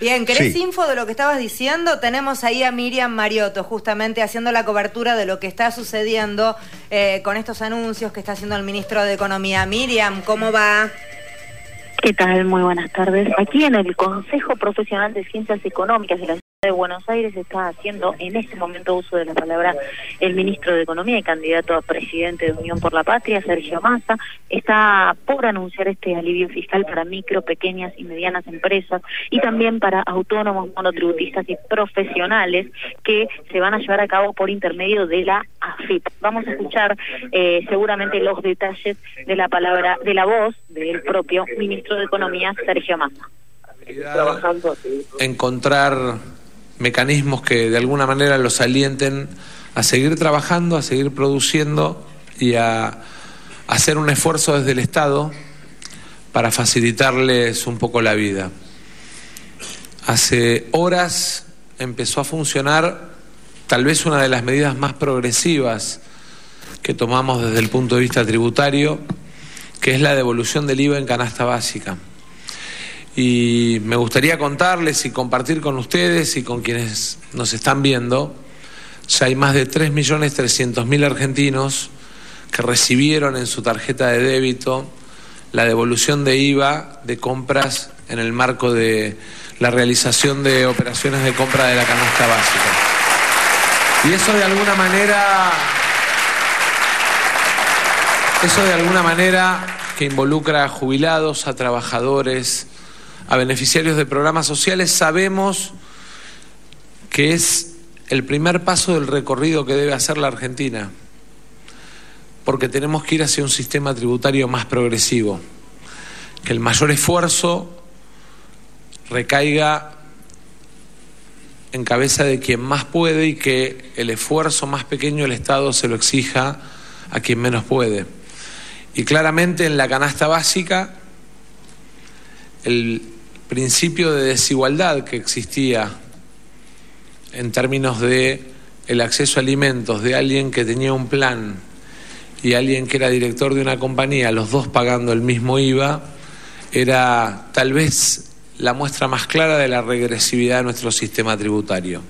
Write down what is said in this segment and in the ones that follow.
Bien, ¿querés Sí. info de lo que estabas diciendo? Tenemos ahí a Miriam Mariotto, justamente haciendo la cobertura de lo que está sucediendo eh, con estos anuncios que está haciendo el ministro de Economía. Miriam, ¿cómo va? ¿Qué tal? Muy buenas tardes. Aquí en el Consejo Profesional de Ciencias Económicas de la Ciudad de Buenos Aires está haciendo en este momento uso de la palabra el ministro de Economía y candidato a presidente de Unión por la Patria, Sergio Massa. Está por anunciar este alivio fiscal para micro, pequeñas y medianas empresas y también para autónomos, monotributistas y profesionales que se van a llevar a cabo por intermedio de la AFIP. Vamos a escuchar eh, seguramente los detalles de la palabra, de la voz del propio ministro de Economía, Sergio Massa. encontrar mecanismos que de alguna manera los alienten a seguir trabajando, a seguir produciendo y a hacer un esfuerzo desde el Estado para facilitarles un poco la vida. Hace horas empezó a funcionar tal vez una de las medidas más progresivas que tomamos desde el punto de vista tributario, que es la devolución del IVA en canasta básica y me gustaría contarles y compartir con ustedes y con quienes nos están viendo, ya hay más de 3.300.000 argentinos que recibieron en su tarjeta de débito la devolución de IVA de compras en el marco de la realización de operaciones de compra de la canasta básica. Y eso de alguna manera, eso de alguna manera que involucra a jubilados, a trabajadores, a beneficiarios de programas sociales, sabemos que es el primer paso del recorrido que debe hacer la Argentina, porque tenemos que ir hacia un sistema tributario más progresivo, que el mayor esfuerzo recaiga en cabeza de quien más puede y que el esfuerzo más pequeño el Estado se lo exija a quien menos puede. Y claramente en la canasta básica el principio de desigualdad que existía en términos de el acceso a alimentos de alguien que tenía un plan y alguien que era director de una compañía, los dos pagando el mismo IVA, era tal vez la muestra más clara de la regresividad de nuestro sistema tributario.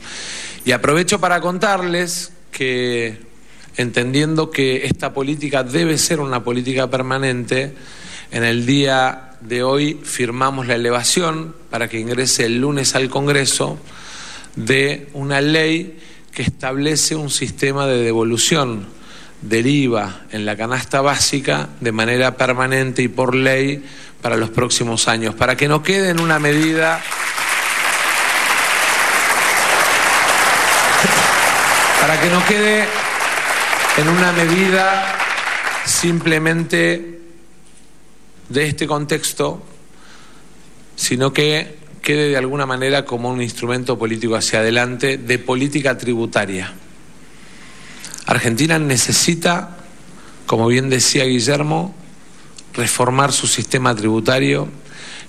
Y aprovecho para contarles que, entendiendo que esta política debe ser una política permanente, en el día de hoy firmamos la elevación para que ingrese el lunes al Congreso de una ley que establece un sistema de devolución del IVA en la canasta básica de manera permanente y por ley para los próximos años, para que no quede en una medida para que no quede en una medida simplemente de este contexto, sino que quede de alguna manera como un instrumento político hacia adelante de política tributaria. Argentina necesita, como bien decía Guillermo, reformar su sistema tributario,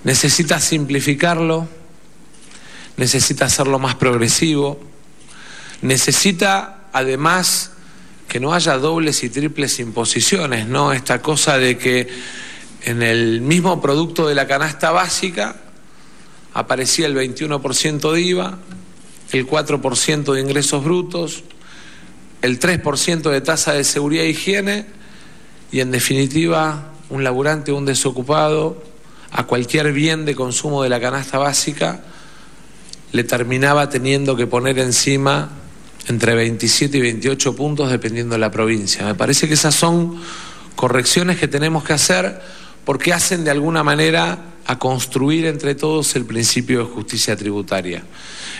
necesita simplificarlo, necesita hacerlo más progresivo, necesita además que no haya dobles y triples imposiciones, ¿no? Esta cosa de que en el mismo producto de la canasta básica aparecía el 21% de IVA, el 4% de ingresos brutos, el 3% de tasa de seguridad e higiene y en definitiva un laburante o un desocupado a cualquier bien de consumo de la canasta básica le terminaba teniendo que poner encima entre 27 y 28 puntos dependiendo de la provincia. Me parece que esas son correcciones que tenemos que hacer porque hacen de alguna manera a construir entre todos el principio de justicia tributaria.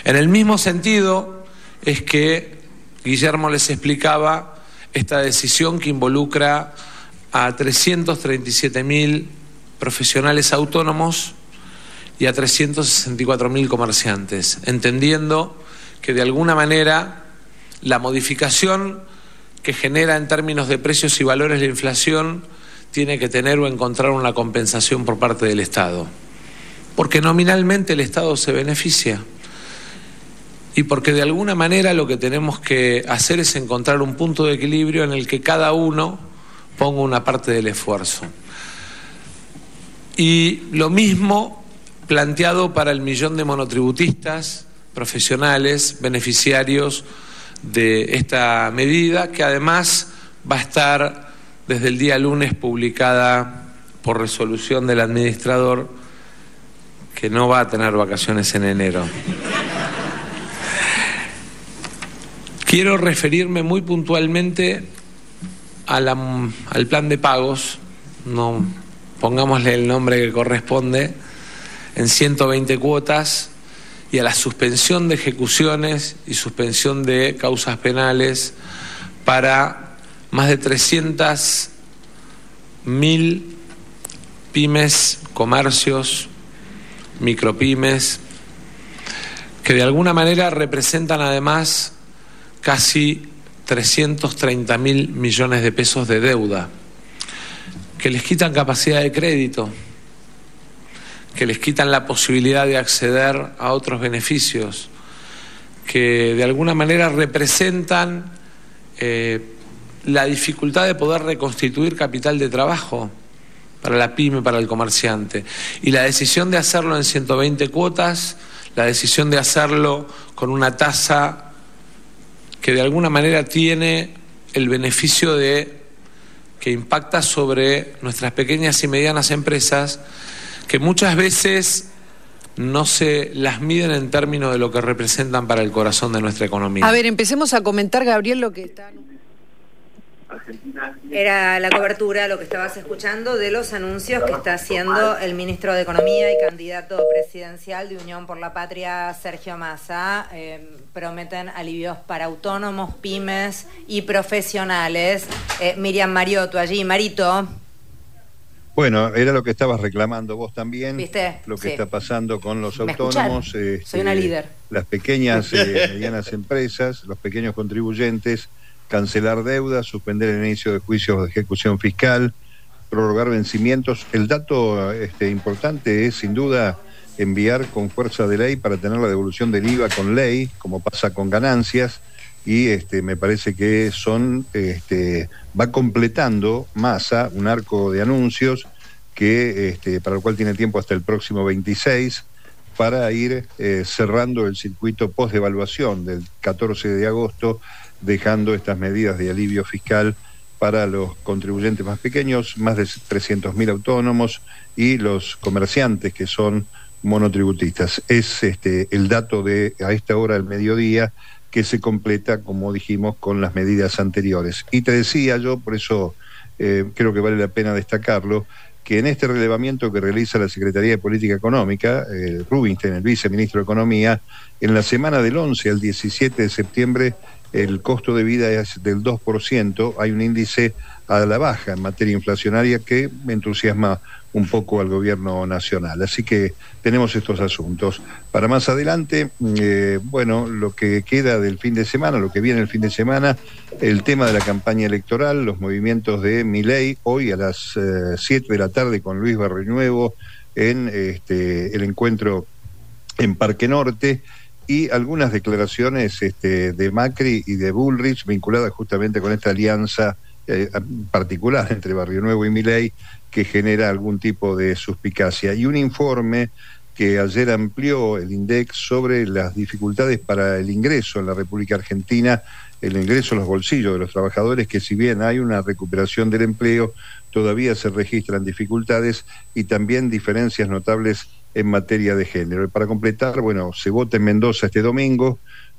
En el mismo sentido es que Guillermo les explicaba esta decisión que involucra a 337 mil profesionales autónomos y a 364 mil comerciantes, entendiendo que de alguna manera la modificación que genera en términos de precios y valores la inflación tiene que tener o encontrar una compensación por parte del Estado. Porque nominalmente el Estado se beneficia. Y porque de alguna manera lo que tenemos que hacer es encontrar un punto de equilibrio en el que cada uno ponga una parte del esfuerzo. Y lo mismo planteado para el millón de monotributistas profesionales, beneficiarios de esta medida, que además va a estar desde el día lunes publicada por resolución del administrador, que no va a tener vacaciones en enero. Quiero referirme muy puntualmente al plan de pagos, no pongámosle el nombre que corresponde, en 120 cuotas y a la suspensión de ejecuciones y suspensión de causas penales para más de 300 mil pymes, comercios, micropymes, que de alguna manera representan además casi 330 mil millones de pesos de deuda, que les quitan capacidad de crédito, que les quitan la posibilidad de acceder a otros beneficios, que de alguna manera representan eh, la dificultad de poder reconstituir capital de trabajo para la pyme, para el comerciante. Y la decisión de hacerlo en 120 cuotas, la decisión de hacerlo con una tasa que de alguna manera tiene el beneficio de que impacta sobre nuestras pequeñas y medianas empresas, que muchas veces no se las miden en términos de lo que representan para el corazón de nuestra economía. A ver, empecemos a comentar, Gabriel, lo que está... Era la cobertura, lo que estabas escuchando, de los anuncios que está haciendo el ministro de Economía y candidato presidencial de Unión por la Patria, Sergio Massa. Eh, prometen alivios para autónomos, pymes y profesionales. Eh, Miriam Mariotto allí. Marito. Bueno, era lo que estabas reclamando vos también. ¿Viste? Lo que está pasando con los autónomos. Soy una este, líder. Las pequeñas y eh, medianas empresas, los pequeños contribuyentes cancelar deudas, suspender el inicio de juicios de ejecución fiscal, prorrogar vencimientos. El dato este, importante es, sin duda, enviar con fuerza de ley para tener la devolución del IVA con ley, como pasa con ganancias, y este, me parece que son, este, va completando masa un arco de anuncios que, este, para el cual tiene tiempo hasta el próximo 26 para ir eh, cerrando el circuito post-evaluación del 14 de agosto dejando estas medidas de alivio fiscal para los contribuyentes más pequeños, más de 300.000 autónomos y los comerciantes que son monotributistas. Es este el dato de a esta hora del mediodía que se completa, como dijimos, con las medidas anteriores. Y te decía yo, por eso eh, creo que vale la pena destacarlo, que en este relevamiento que realiza la Secretaría de Política Económica, eh, Rubinstein, el viceministro de Economía, en la semana del 11 al 17 de septiembre el costo de vida es del 2%, hay un índice a la baja en materia inflacionaria que entusiasma un poco al gobierno nacional. Así que tenemos estos asuntos. Para más adelante, eh, bueno, lo que queda del fin de semana, lo que viene el fin de semana, el tema de la campaña electoral, los movimientos de Miley, hoy a las 7 eh, de la tarde con Luis Barrenuevo en este, el encuentro en Parque Norte y algunas declaraciones este, de Macri y de Bullrich vinculadas justamente con esta alianza eh, particular entre Barrio Nuevo y Miley que genera algún tipo de suspicacia. Y un informe que ayer amplió el INDEX sobre las dificultades para el ingreso en la República Argentina, el ingreso a los bolsillos de los trabajadores, que si bien hay una recuperación del empleo, todavía se registran dificultades y también diferencias notables en materia de género. Y para completar, bueno, se vota en Mendoza este domingo,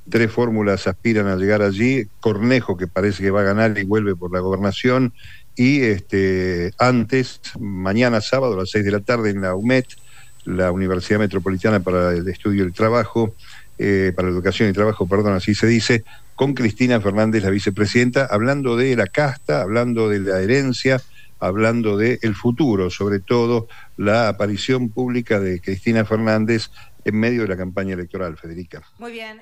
tres fórmulas aspiran a llegar allí, Cornejo que parece que va a ganar y vuelve por la gobernación, y este antes, mañana sábado a las seis de la tarde en la UMET, la Universidad Metropolitana para el Estudio del Trabajo, eh, para la Educación y Trabajo, perdón, así se dice, con Cristina Fernández, la vicepresidenta, hablando de la casta, hablando de la herencia, hablando de el futuro, sobre todo la aparición pública de Cristina Fernández en medio de la campaña electoral, Federica. Muy bien.